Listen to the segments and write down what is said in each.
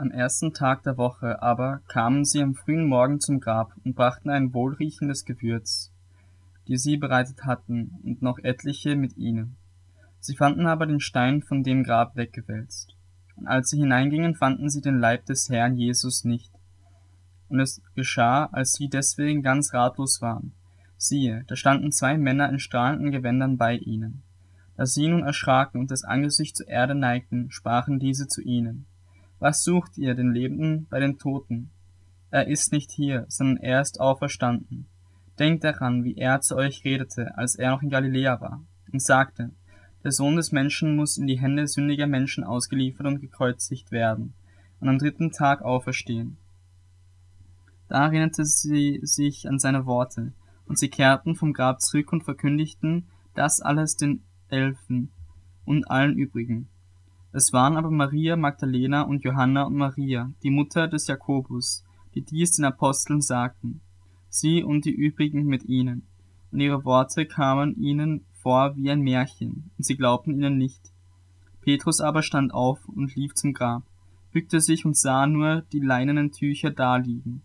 Am ersten Tag der Woche aber kamen sie am frühen Morgen zum Grab und brachten ein wohlriechendes Gewürz, die sie bereitet hatten, und noch etliche mit ihnen. Sie fanden aber den Stein von dem Grab weggewälzt. Und als sie hineingingen, fanden sie den Leib des Herrn Jesus nicht. Und es geschah, als sie deswegen ganz ratlos waren. Siehe, da standen zwei Männer in strahlenden Gewändern bei ihnen. Da sie nun erschraken und das Angesicht zur Erde neigten, sprachen diese zu ihnen was sucht ihr den Lebenden bei den Toten? Er ist nicht hier, sondern er ist auferstanden. Denkt daran, wie er zu euch redete, als er noch in Galiläa war, und sagte, der Sohn des Menschen muss in die Hände sündiger Menschen ausgeliefert und gekreuzigt werden, und am dritten Tag auferstehen. Da erinnerte sie sich an seine Worte, und sie kehrten vom Grab zurück und verkündigten das alles den Elfen und allen übrigen. Es waren aber Maria Magdalena und Johanna und Maria, die Mutter des Jakobus, die dies den Aposteln sagten, sie und die übrigen mit ihnen. Und ihre Worte kamen ihnen vor wie ein Märchen, und sie glaubten ihnen nicht. Petrus aber stand auf und lief zum Grab, bückte sich und sah nur die leinenen Tücher daliegen.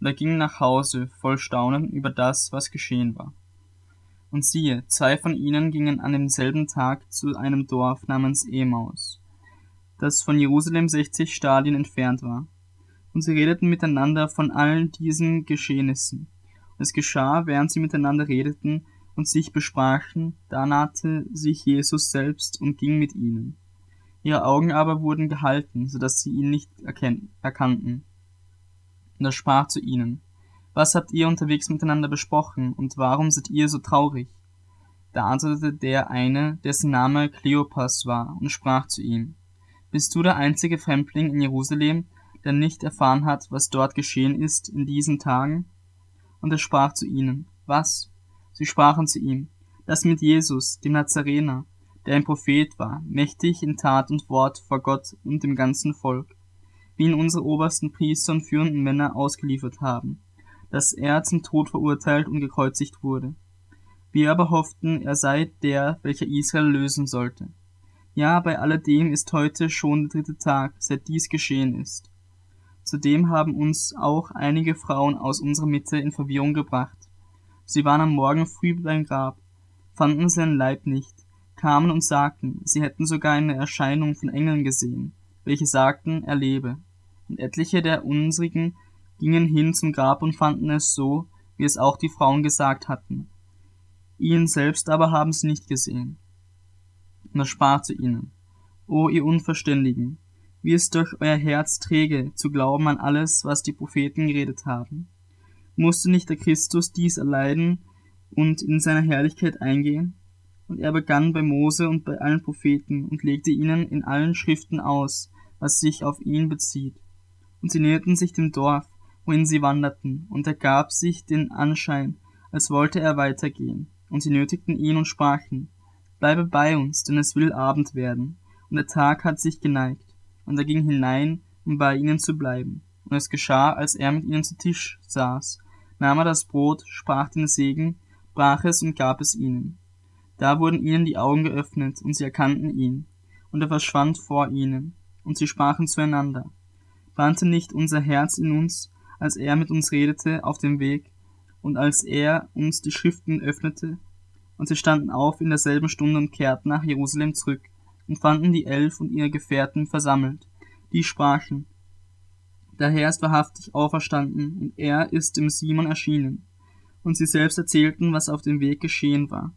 Und er ging nach Hause, voll Staunen über das, was geschehen war. Und siehe, zwei von ihnen gingen an demselben Tag zu einem Dorf namens Emaus das von Jerusalem 60 Stadien entfernt war. Und sie redeten miteinander von allen diesen Geschehnissen. Und es geschah, während sie miteinander redeten und sich besprachen, da nahte sich Jesus selbst und ging mit ihnen. Ihre Augen aber wurden gehalten, so dass sie ihn nicht erkannten. Und er sprach zu ihnen, Was habt ihr unterwegs miteinander besprochen, und warum seid ihr so traurig? Da antwortete der eine, dessen Name Kleopas war, und sprach zu ihm, bist du der einzige Fremdling in Jerusalem, der nicht erfahren hat, was dort geschehen ist in diesen Tagen? Und er sprach zu ihnen, was? Sie sprachen zu ihm, das mit Jesus, dem Nazarener, der ein Prophet war, mächtig in Tat und Wort vor Gott und dem ganzen Volk, wie ihn unsere obersten Priester und führenden Männer ausgeliefert haben, dass er zum Tod verurteilt und gekreuzigt wurde. Wir aber hofften, er sei der, welcher Israel lösen sollte. Ja, bei alledem ist heute schon der dritte Tag, seit dies geschehen ist. Zudem haben uns auch einige Frauen aus unserer Mitte in Verwirrung gebracht. Sie waren am Morgen früh beim Grab, fanden seinen Leib nicht, kamen und sagten, sie hätten sogar eine Erscheinung von Engeln gesehen, welche sagten, er lebe. Und etliche der unsrigen gingen hin zum Grab und fanden es so, wie es auch die Frauen gesagt hatten. Ihn selbst aber haben sie nicht gesehen und er zu ihnen, O ihr Unverständigen, wie ist doch euer Herz träge, zu glauben an alles, was die Propheten geredet haben? Musste nicht der Christus dies erleiden und in seiner Herrlichkeit eingehen? Und er begann bei Mose und bei allen Propheten und legte ihnen in allen Schriften aus, was sich auf ihn bezieht. Und sie näherten sich dem Dorf, wohin sie wanderten, und er gab sich den Anschein, als wollte er weitergehen. Und sie nötigten ihn und sprachen, Bleibe bei uns, denn es will Abend werden, und der Tag hat sich geneigt. Und er ging hinein, um bei ihnen zu bleiben. Und es geschah, als er mit ihnen zu Tisch saß, nahm er das Brot, sprach den Segen, brach es und gab es ihnen. Da wurden ihnen die Augen geöffnet, und sie erkannten ihn, und er verschwand vor ihnen, und sie sprachen zueinander. Brannte nicht unser Herz in uns, als er mit uns redete auf dem Weg, und als er uns die Schriften öffnete? Und sie standen auf in derselben Stunde und kehrten nach Jerusalem zurück und fanden die Elf und ihre Gefährten versammelt. Die sprachen, der Herr ist wahrhaftig auferstanden und er ist dem Simon erschienen. Und sie selbst erzählten, was auf dem Weg geschehen war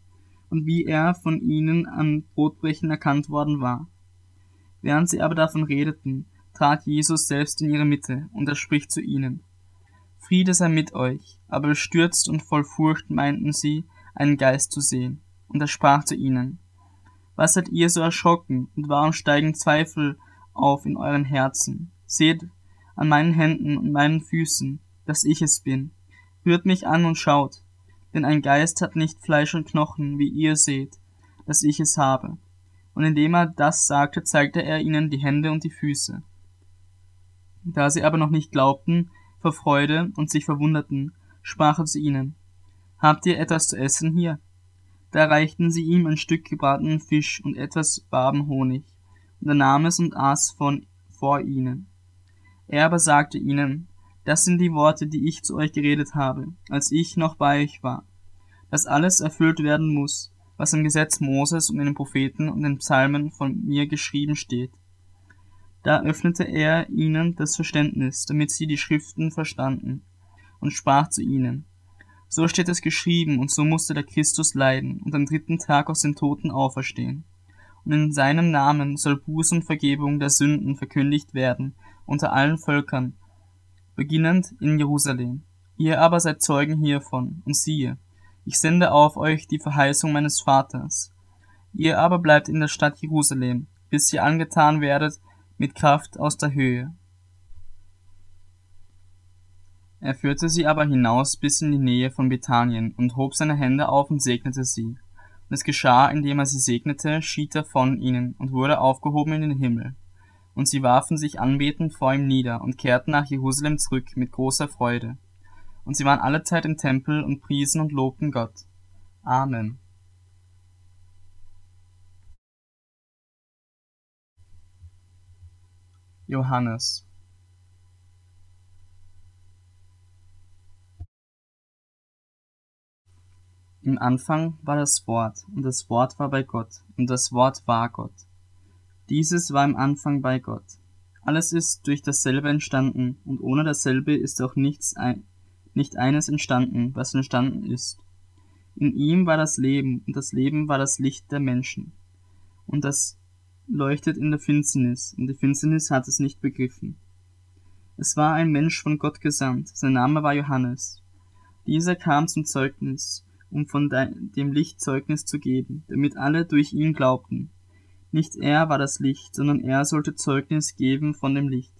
und wie er von ihnen an Brotbrechen erkannt worden war. Während sie aber davon redeten, trat Jesus selbst in ihre Mitte und er spricht zu ihnen. Friede sei mit euch, aber bestürzt und voll Furcht meinten sie, einen Geist zu sehen. Und er sprach zu ihnen, Was seid ihr so erschrocken, und warum steigen Zweifel auf in euren Herzen? Seht an meinen Händen und meinen Füßen, dass ich es bin. Rührt mich an und schaut, denn ein Geist hat nicht Fleisch und Knochen, wie ihr seht, dass ich es habe. Und indem er das sagte, zeigte er ihnen die Hände und die Füße. Da sie aber noch nicht glaubten, vor Freude und sich verwunderten, sprach er zu ihnen, Habt ihr etwas zu essen hier? Da reichten sie ihm ein Stück gebratenen Fisch und etwas Barbenhonig, und er nahm es und aß von vor ihnen. Er aber sagte ihnen, das sind die Worte, die ich zu euch geredet habe, als ich noch bei euch war, dass alles erfüllt werden muss, was im Gesetz Moses und in den Propheten und den Psalmen von mir geschrieben steht. Da öffnete er ihnen das Verständnis, damit sie die Schriften verstanden, und sprach zu ihnen, so steht es geschrieben, und so musste der Christus leiden und am dritten Tag aus den Toten auferstehen. Und in seinem Namen soll Buß und Vergebung der Sünden verkündigt werden unter allen Völkern, beginnend in Jerusalem. Ihr aber seid Zeugen hiervon, und siehe, ich sende auf euch die Verheißung meines Vaters. Ihr aber bleibt in der Stadt Jerusalem, bis ihr angetan werdet mit Kraft aus der Höhe. Er führte sie aber hinaus bis in die Nähe von Bethanien und hob seine Hände auf und segnete sie. Und es geschah, indem er sie segnete, schied er von ihnen und wurde aufgehoben in den Himmel. Und sie warfen sich anbetend vor ihm nieder und kehrten nach Jerusalem zurück mit großer Freude und sie waren alle Zeit im Tempel und priesen und lobten Gott. Amen. Johannes Im Anfang war das Wort, und das Wort war bei Gott, und das Wort war Gott. Dieses war im Anfang bei Gott. Alles ist durch dasselbe entstanden, und ohne dasselbe ist auch nichts ein nicht eines entstanden, was entstanden ist. In ihm war das Leben, und das Leben war das Licht der Menschen. Und das leuchtet in der Finsternis, und die Finsternis hat es nicht begriffen. Es war ein Mensch von Gott gesandt, sein Name war Johannes. Dieser kam zum Zeugnis, um von dem Licht Zeugnis zu geben, damit alle durch ihn glaubten. Nicht er war das Licht, sondern er sollte Zeugnis geben von dem Licht.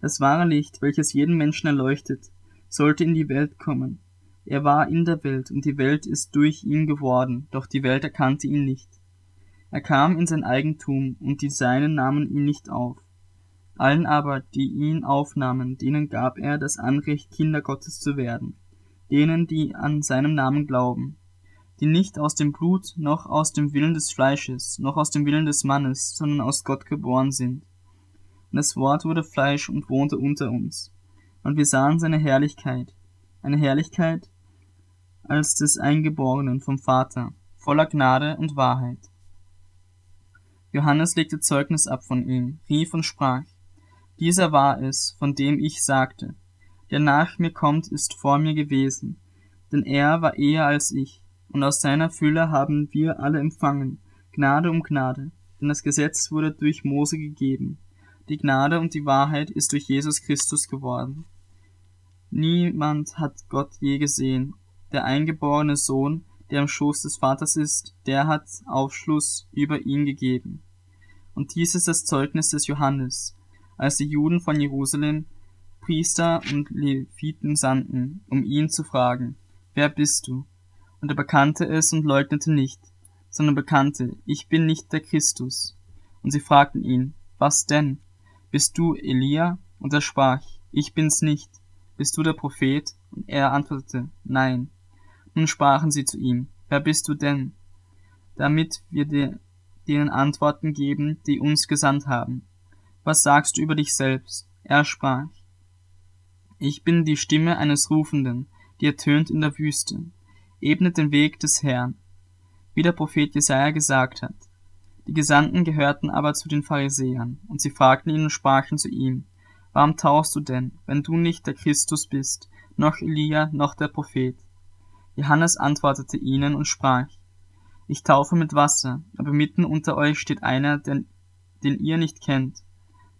Das wahre Licht, welches jeden Menschen erleuchtet, sollte in die Welt kommen. Er war in der Welt, und die Welt ist durch ihn geworden, doch die Welt erkannte ihn nicht. Er kam in sein Eigentum, und die Seinen nahmen ihn nicht auf. Allen aber, die ihn aufnahmen, denen gab er das Anrecht, Kinder Gottes zu werden, denen, die an seinem Namen glauben, die nicht aus dem Blut, noch aus dem Willen des Fleisches, noch aus dem Willen des Mannes, sondern aus Gott geboren sind. Und das Wort wurde Fleisch und wohnte unter uns und wir sahen seine Herrlichkeit, eine Herrlichkeit als des Eingeborenen vom Vater, voller Gnade und Wahrheit. Johannes legte Zeugnis ab von ihm, rief und sprach, dieser war es, von dem ich sagte, der nach mir kommt, ist vor mir gewesen, denn er war eher als ich, und aus seiner Fülle haben wir alle empfangen, Gnade um Gnade, denn das Gesetz wurde durch Mose gegeben, die Gnade und die Wahrheit ist durch Jesus Christus geworden. Niemand hat Gott je gesehen. Der eingeborene Sohn, der im Schoß des Vaters ist, der hat Aufschluss über ihn gegeben. Und dies ist das Zeugnis des Johannes, als die Juden von Jerusalem Priester und Leviten sandten, um ihn zu fragen, wer bist du? Und er bekannte es und leugnete nicht, sondern bekannte, ich bin nicht der Christus. Und sie fragten ihn, was denn? Bist du Elia? Und er sprach, ich bin's nicht. Bist du der Prophet? Und er antwortete, Nein. Nun sprachen sie zu ihm, Wer bist du denn? Damit wir dir, denen Antworten geben, die uns gesandt haben. Was sagst du über dich selbst? Er sprach, Ich bin die Stimme eines Rufenden, die ertönt in der Wüste. Ebnet den Weg des Herrn. Wie der Prophet Jesaja gesagt hat. Die Gesandten gehörten aber zu den Pharisäern, und sie fragten ihn und sprachen zu ihm, Warum tauchst du denn, wenn du nicht der Christus bist, noch Elia, noch der Prophet? Johannes antwortete ihnen und sprach, Ich taufe mit Wasser, aber mitten unter euch steht einer, den, den ihr nicht kennt.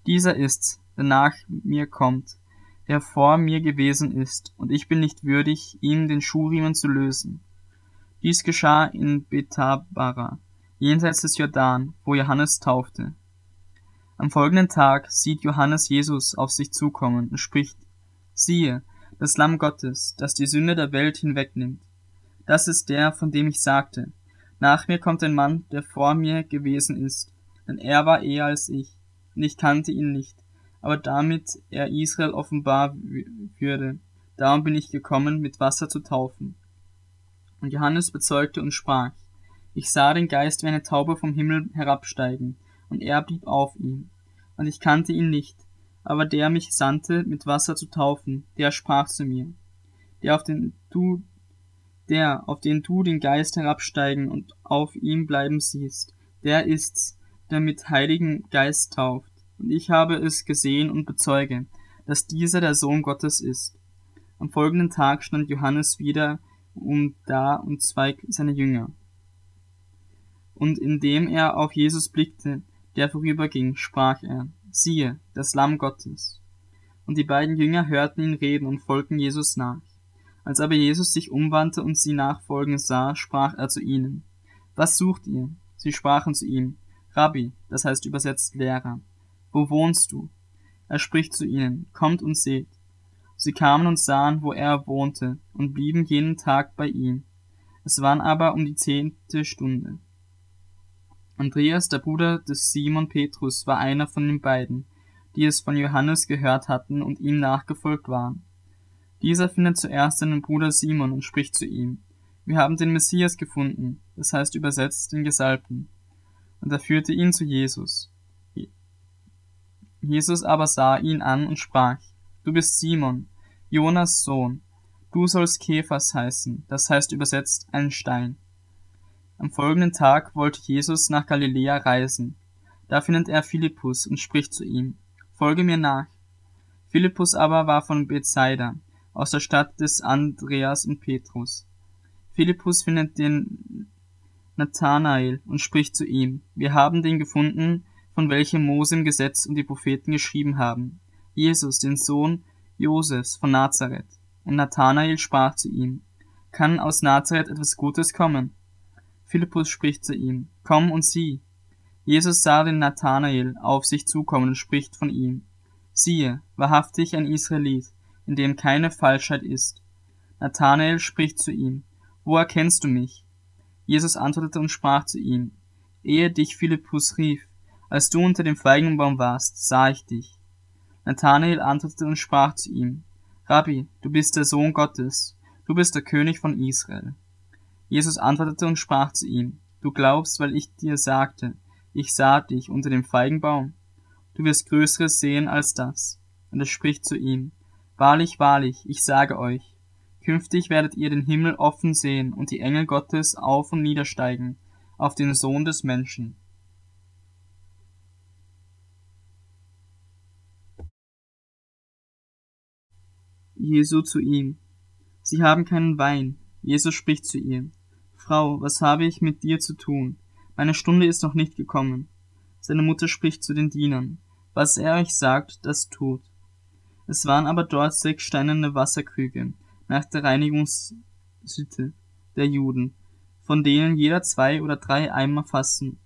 Dieser ist's, der nach mir kommt, der vor mir gewesen ist, und ich bin nicht würdig, ihm den Schuhriemen zu lösen. Dies geschah in Betabara, jenseits des Jordan, wo Johannes taufte. Am folgenden Tag sieht Johannes Jesus auf sich zukommen und spricht, siehe, das Lamm Gottes, das die Sünde der Welt hinwegnimmt. Das ist der, von dem ich sagte, nach mir kommt ein Mann, der vor mir gewesen ist, denn er war eher als ich, und ich kannte ihn nicht, aber damit er Israel offenbar würde, darum bin ich gekommen, mit Wasser zu taufen. Und Johannes bezeugte und sprach, ich sah den Geist wie eine Taube vom Himmel herabsteigen, und er blieb auf ihm. Und ich kannte ihn nicht, aber der mich sandte, mit Wasser zu taufen, der sprach zu mir, der auf den du, der, auf den du den Geist herabsteigen und auf ihm bleiben siehst, der ist's, der mit Heiligen Geist tauft. Und ich habe es gesehen und bezeuge, dass dieser der Sohn Gottes ist. Am folgenden Tag stand Johannes wieder um da und zwei seine Jünger. Und indem er auf Jesus blickte, der vorüberging, sprach er, siehe, das Lamm Gottes. Und die beiden Jünger hörten ihn reden und folgten Jesus nach. Als aber Jesus sich umwandte und sie nachfolgen sah, sprach er zu ihnen, Was sucht ihr? Sie sprachen zu ihm, Rabbi, das heißt übersetzt Lehrer, wo wohnst du? Er spricht zu ihnen, Kommt und seht. Sie kamen und sahen, wo er wohnte, und blieben jenen Tag bei ihm. Es waren aber um die zehnte Stunde. Andreas, der Bruder des Simon Petrus, war einer von den beiden, die es von Johannes gehört hatten und ihm nachgefolgt waren. Dieser findet zuerst seinen Bruder Simon und spricht zu ihm, wir haben den Messias gefunden, das heißt übersetzt den Gesalbten. Und er führte ihn zu Jesus. Jesus aber sah ihn an und sprach, Du bist Simon, Jonas Sohn, du sollst Kephas heißen, das heißt übersetzt ein Stein. Am folgenden Tag wollte Jesus nach Galiläa reisen. Da findet er Philippus und spricht zu ihm, Folge mir nach. Philippus aber war von Bethsaida, aus der Stadt des Andreas und Petrus. Philippus findet den Nathanael und spricht zu ihm, Wir haben den gefunden, von welchem Mose im Gesetz und die Propheten geschrieben haben, Jesus, den Sohn Josefs von Nazareth. Und Nathanael sprach zu ihm, Kann aus Nazareth etwas Gutes kommen? Philippus spricht zu ihm, Komm und sieh. Jesus sah den Nathanael auf sich zukommen und spricht von ihm, Siehe, wahrhaftig ein Israelit, in dem keine Falschheit ist. Nathanael spricht zu ihm, Wo erkennst du mich? Jesus antwortete und sprach zu ihm, Ehe dich Philippus rief, als du unter dem Feigenbaum warst, sah ich dich. Nathanael antwortete und sprach zu ihm, Rabbi, du bist der Sohn Gottes, du bist der König von Israel. Jesus antwortete und sprach zu ihm, Du glaubst, weil ich dir sagte, ich sah dich unter dem Feigenbaum. Du wirst Größeres sehen als das. Und er spricht zu ihm, Wahrlich, wahrlich, ich sage euch, künftig werdet ihr den Himmel offen sehen und die Engel Gottes auf und niedersteigen auf den Sohn des Menschen. Jesu zu ihm. Sie haben keinen Wein. Jesus spricht zu ihr. Frau, was habe ich mit dir zu tun? Meine Stunde ist noch nicht gekommen. Seine Mutter spricht zu den Dienern. Was er euch sagt, das tut. Es waren aber dort sechs steinerne Wasserkrüge, nach der Reinigungssitte der Juden, von denen jeder zwei oder drei Eimer fassen.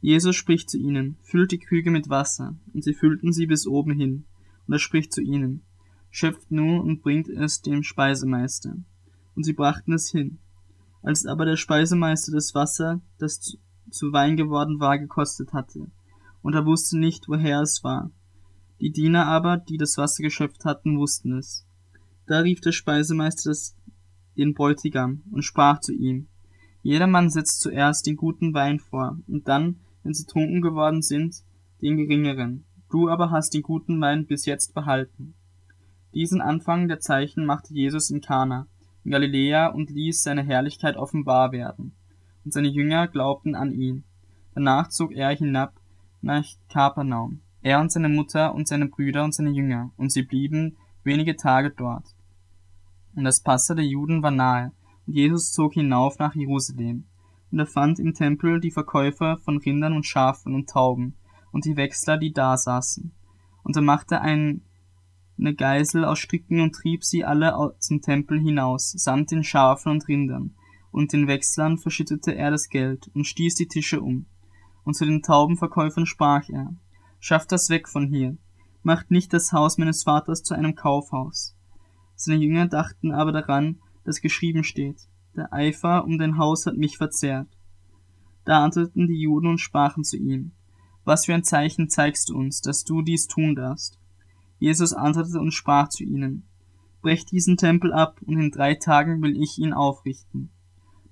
Jesus spricht zu ihnen, füllt die Krüge mit Wasser, und sie füllten sie bis oben hin, und er spricht zu ihnen, schöpft nun und bringt es dem Speisemeister. Und sie brachten es hin. Als aber der Speisemeister das Wasser, das zu Wein geworden war, gekostet hatte, und er wusste nicht, woher es war. Die Diener aber, die das Wasser geschöpft hatten, wussten es. Da rief der Speisemeister das, den Bräutigam und sprach zu ihm, Jedermann setzt zuerst den guten Wein vor, und dann, wenn sie trunken geworden sind, den geringeren. Du aber hast den guten Wein bis jetzt behalten. Diesen Anfang der Zeichen machte Jesus in Kana, in Galiläa und ließ seine Herrlichkeit offenbar werden. Und seine Jünger glaubten an ihn. Danach zog er hinab nach Kapernaum, er und seine Mutter und seine Brüder und seine Jünger, und sie blieben wenige Tage dort. Und das Passa der Juden war nahe, und Jesus zog hinauf nach Jerusalem. Und er fand im Tempel die Verkäufer von Rindern und Schafen und Tauben, und die Wechsler, die da saßen. Und er machte ein eine Geisel aus Stricken und trieb sie alle zum Tempel hinaus, samt den Schafen und Rindern, und den Wechslern verschüttete er das Geld und stieß die Tische um. Und zu den Taubenverkäufern sprach er, Schafft das weg von hier, macht nicht das Haus meines Vaters zu einem Kaufhaus. Seine Jünger dachten aber daran, dass geschrieben steht, der Eifer um dein Haus hat mich verzehrt. Da antworteten die Juden und sprachen zu ihm, Was für ein Zeichen zeigst du uns, dass du dies tun darfst? Jesus antwortete und sprach zu ihnen, Brecht diesen Tempel ab, und in drei Tagen will ich ihn aufrichten.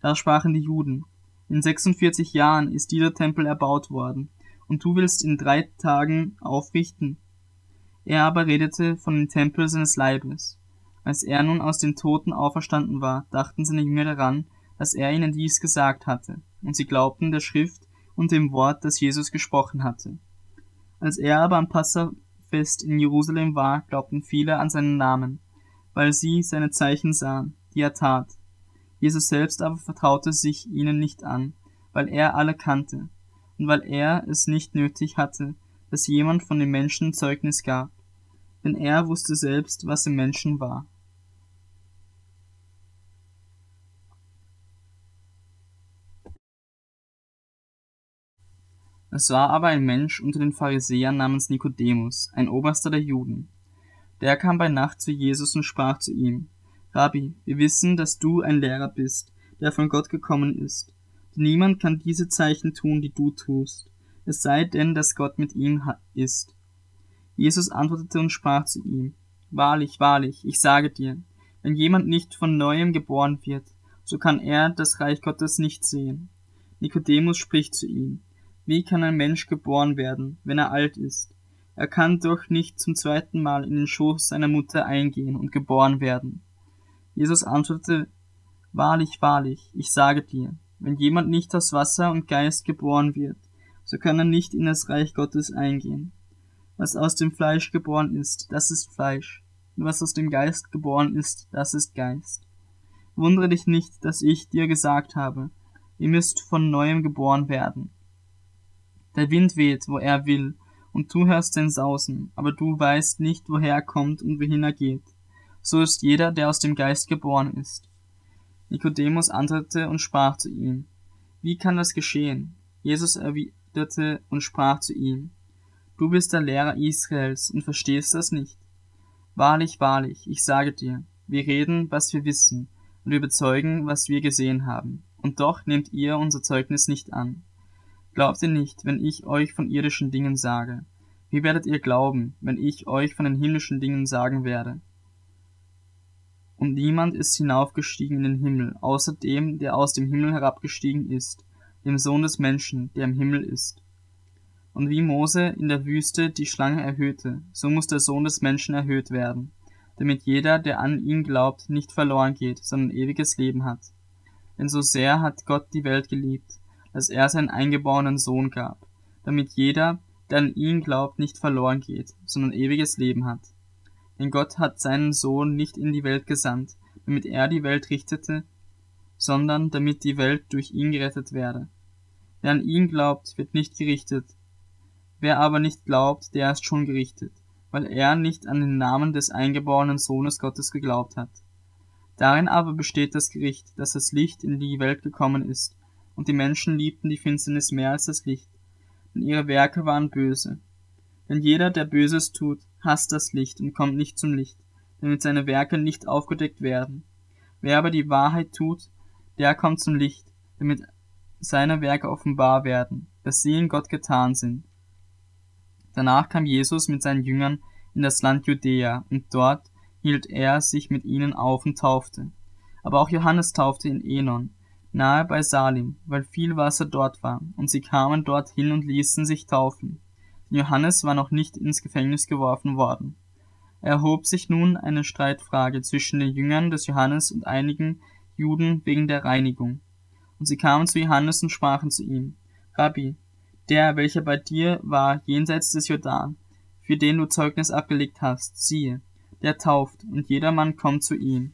Da sprachen die Juden, in 46 Jahren ist dieser Tempel erbaut worden, und du willst in drei Tagen aufrichten? Er aber redete von dem Tempel seines Leibes. Als er nun aus den Toten auferstanden war, dachten seine Jünger daran, dass er ihnen dies gesagt hatte, und sie glaubten der Schrift und dem Wort, das Jesus gesprochen hatte. Als er aber am Passafest in Jerusalem war, glaubten viele an seinen Namen, weil sie seine Zeichen sahen, die er tat. Jesus selbst aber vertraute sich ihnen nicht an, weil er alle kannte, und weil er es nicht nötig hatte, dass jemand von den Menschen Zeugnis gab, denn er wusste selbst, was im Menschen war. Es war aber ein Mensch unter den Pharisäern namens Nikodemus, ein Oberster der Juden. Der kam bei Nacht zu Jesus und sprach zu ihm, Rabbi, wir wissen, dass du ein Lehrer bist, der von Gott gekommen ist. Denn niemand kann diese Zeichen tun, die du tust, es sei denn, dass Gott mit ihm ist. Jesus antwortete und sprach zu ihm, Wahrlich, wahrlich, ich sage dir, wenn jemand nicht von neuem geboren wird, so kann er das Reich Gottes nicht sehen. Nikodemus spricht zu ihm, wie kann ein Mensch geboren werden, wenn er alt ist? Er kann doch nicht zum zweiten Mal in den Schoß seiner Mutter eingehen und geboren werden. Jesus antwortete, Wahrlich, wahrlich, ich sage dir, wenn jemand nicht aus Wasser und Geist geboren wird, so kann er nicht in das Reich Gottes eingehen. Was aus dem Fleisch geboren ist, das ist Fleisch, und was aus dem Geist geboren ist, das ist Geist. Wundere dich nicht, dass ich dir gesagt habe, ihr müsst von neuem geboren werden. Der Wind weht, wo er will, und du hörst den Sausen, aber du weißt nicht, woher er kommt und wohin er geht. So ist jeder, der aus dem Geist geboren ist. Nikodemus antwortete und sprach zu ihm, Wie kann das geschehen? Jesus erwiderte und sprach zu ihm, Du bist der Lehrer Israels und verstehst das nicht. Wahrlich, wahrlich, ich sage dir, wir reden, was wir wissen, und wir bezeugen, was wir gesehen haben, und doch nehmt ihr unser Zeugnis nicht an. Glaubt ihr nicht, wenn ich euch von irdischen Dingen sage? Wie werdet ihr glauben, wenn ich euch von den himmlischen Dingen sagen werde? Und niemand ist hinaufgestiegen in den Himmel, außer dem, der aus dem Himmel herabgestiegen ist, dem Sohn des Menschen, der im Himmel ist. Und wie Mose in der Wüste die Schlange erhöhte, so muss der Sohn des Menschen erhöht werden, damit jeder, der an ihn glaubt, nicht verloren geht, sondern ewiges Leben hat. Denn so sehr hat Gott die Welt geliebt, dass er seinen eingeborenen Sohn gab, damit jeder, der an ihn glaubt, nicht verloren geht, sondern ewiges Leben hat. Denn Gott hat seinen Sohn nicht in die Welt gesandt, damit er die Welt richtete, sondern damit die Welt durch ihn gerettet werde. Wer an ihn glaubt, wird nicht gerichtet. Wer aber nicht glaubt, der ist schon gerichtet, weil er nicht an den Namen des eingeborenen Sohnes Gottes geglaubt hat. Darin aber besteht das Gericht, dass das Licht in die Welt gekommen ist, und die Menschen liebten die Finsternis mehr als das Licht, denn ihre Werke waren böse. Denn jeder, der Böses tut, hasst das Licht und kommt nicht zum Licht, damit seine Werke nicht aufgedeckt werden. Wer aber die Wahrheit tut, der kommt zum Licht, damit seine Werke offenbar werden, dass sie in Gott getan sind. Danach kam Jesus mit seinen Jüngern in das Land Judäa, und dort hielt er sich mit ihnen auf und taufte. Aber auch Johannes taufte in Enon, nahe bei Salim, weil viel Wasser dort war, und sie kamen dorthin und ließen sich taufen. Johannes war noch nicht ins Gefängnis geworfen worden. Er erhob sich nun eine Streitfrage zwischen den Jüngern des Johannes und einigen Juden wegen der Reinigung. Und sie kamen zu Johannes und sprachen zu ihm, Rabbi, der, welcher bei dir war jenseits des Jordan, für den du Zeugnis abgelegt hast, siehe, der tauft, und jedermann kommt zu ihm.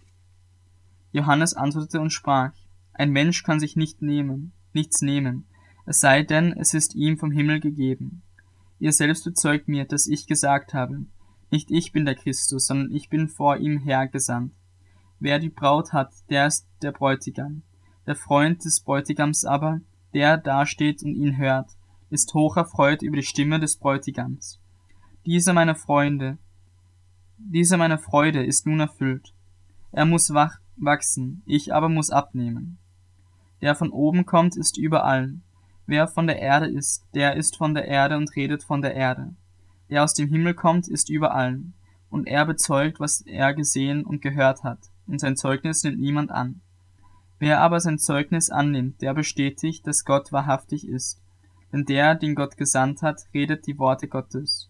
Johannes antwortete und sprach, ein Mensch kann sich nicht nehmen, nichts nehmen, es sei denn, es ist ihm vom Himmel gegeben. Ihr selbst bezeugt mir, dass ich gesagt habe, nicht ich bin der Christus, sondern ich bin vor ihm hergesandt. Wer die Braut hat, der ist der Bräutigam. Der Freund des Bräutigams aber, der dasteht und ihn hört, ist hoch erfreut über die Stimme des Bräutigams. Diese meine Freunde, diese meine Freude ist nun erfüllt. Er muss wach, wachsen, ich aber muss abnehmen. Der von oben kommt, ist überall. Wer von der Erde ist, der ist von der Erde und redet von der Erde. Der aus dem Himmel kommt, ist überall. Und er bezeugt, was er gesehen und gehört hat, und sein Zeugnis nimmt niemand an. Wer aber sein Zeugnis annimmt, der bestätigt, dass Gott wahrhaftig ist. Denn der, den Gott gesandt hat, redet die Worte Gottes.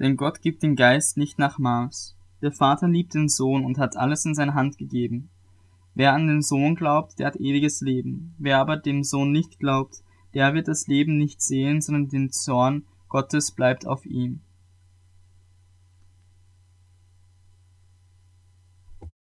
Denn Gott gibt den Geist nicht nach Maß. Der Vater liebt den Sohn und hat alles in seine Hand gegeben. Wer an den Sohn glaubt, der hat ewiges Leben. Wer aber dem Sohn nicht glaubt, der wird das Leben nicht sehen, sondern den Zorn Gottes bleibt auf ihm.